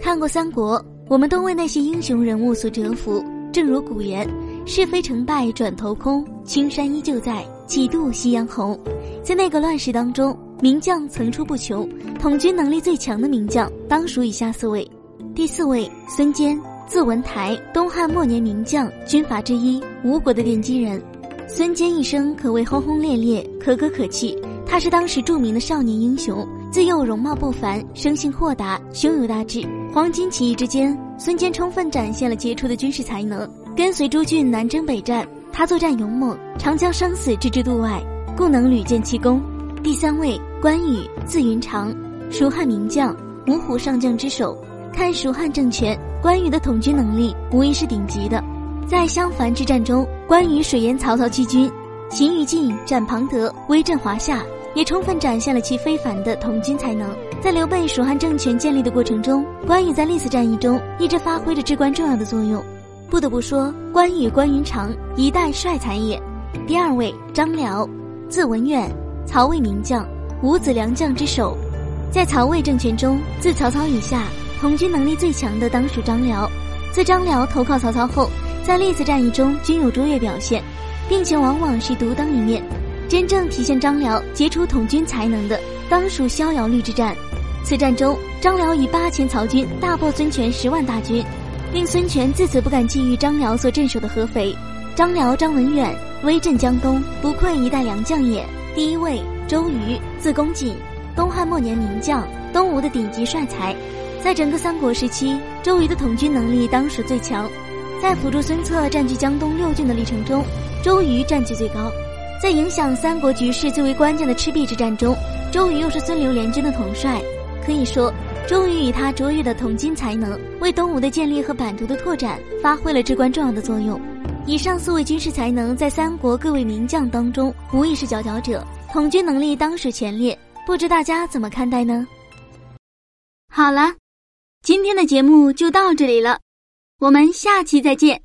看过三国，我们都为那些英雄人物所折服。正如古言：“是非成败转头空，青山依旧在，几度夕阳红。”在那个乱世当中，名将层出不穷，统军能力最强的名将当属以下四位：第四位孙坚，字文台，东汉末年名将，军阀之一，吴国的奠基人。孙坚一生可谓轰轰烈烈，可歌可泣。他是当时著名的少年英雄，自幼容貌不凡，生性豁达，胸有大志。黄巾起义之间，孙坚充分展现了杰出的军事才能。跟随朱俊南征北战，他作战勇猛，常将生死置之度外，故能屡建奇功。第三位关羽，字云长，蜀汉名将，五虎上将之首。看蜀汉政权，关羽的统军能力无疑是顶级的。在襄樊之战中，关羽水淹曹操七军，擒于禁，斩庞德，威震华夏，也充分展现了其非凡的统军才能。在刘备蜀汉政权建立的过程中，关羽在历次战役中一直发挥着至关重要的作用。不得不说，关羽关云长一代帅才也。第二位张辽，字文远，曹魏名将，五子良将之首。在曹魏政权中，自曹操以下，统军能力最强的当属张辽。自张辽投靠曹操后，在历次战役中均有卓越表现，并且往往是独当一面。真正体现张辽杰出统军才能的，当属逍遥率之战。此战中，张辽以八千曹军大破孙权十万大军，令孙权自此不敢觊觎张辽所镇守的合肥。张辽张文远威震江东，不愧一代良将也。第一位周瑜，字公瑾，东汉末年名将，东吴的顶级帅才。在整个三国时期，周瑜的统军能力当属最强。在辅助孙策占据江东六郡的历程中，周瑜占据最高。在影响三国局势最为关键的赤壁之战中，周瑜又是孙刘联军的统帅。可以说，周瑜以他卓越的统军才能，为东吴的建立和版图的拓展发挥了至关重要的作用。以上四位军事才能，在三国各位名将当中，无疑是佼佼者，统军能力当属前列。不知大家怎么看待呢？好了。今天的节目就到这里了，我们下期再见。